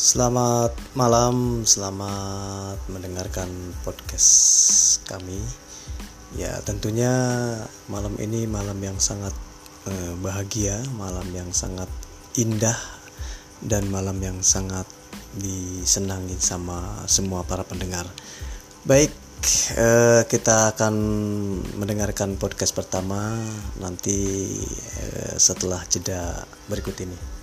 Selamat malam, selamat mendengarkan podcast kami. Ya, tentunya malam ini malam yang sangat eh, bahagia, malam yang sangat indah, dan malam yang sangat disenangi sama semua para pendengar. Baik, eh, kita akan mendengarkan podcast pertama nanti eh, setelah jeda berikut ini.